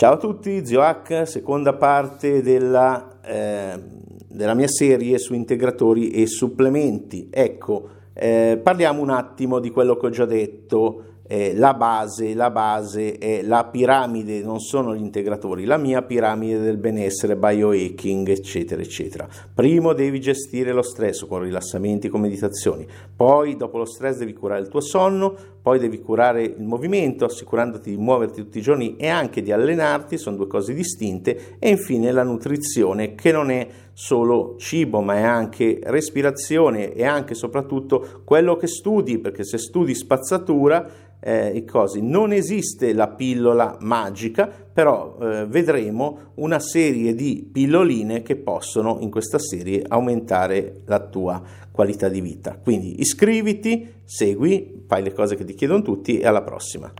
Ciao a tutti, Zio H, seconda parte della, eh, della mia serie su integratori e supplementi. Ecco, eh, parliamo un attimo di quello che ho già detto eh, la base, la base è la piramide, non sono gli integratori, la mia piramide del benessere, biohacking, eccetera, eccetera. Primo devi gestire lo stress con rilassamenti, con meditazioni, poi dopo lo stress devi curare il tuo sonno, poi devi curare il movimento, assicurandoti di muoverti tutti i giorni e anche di allenarti, sono due cose distinte, e infine la nutrizione che non è solo cibo, ma è anche respirazione e anche soprattutto quello che studi, perché se studi spazzatura eh. Non esiste la pillola magica, però eh, vedremo una serie di pilloline che possono in questa serie aumentare la tua qualità di vita. Quindi iscriviti, segui, fai le cose che ti chiedono tutti e alla prossima.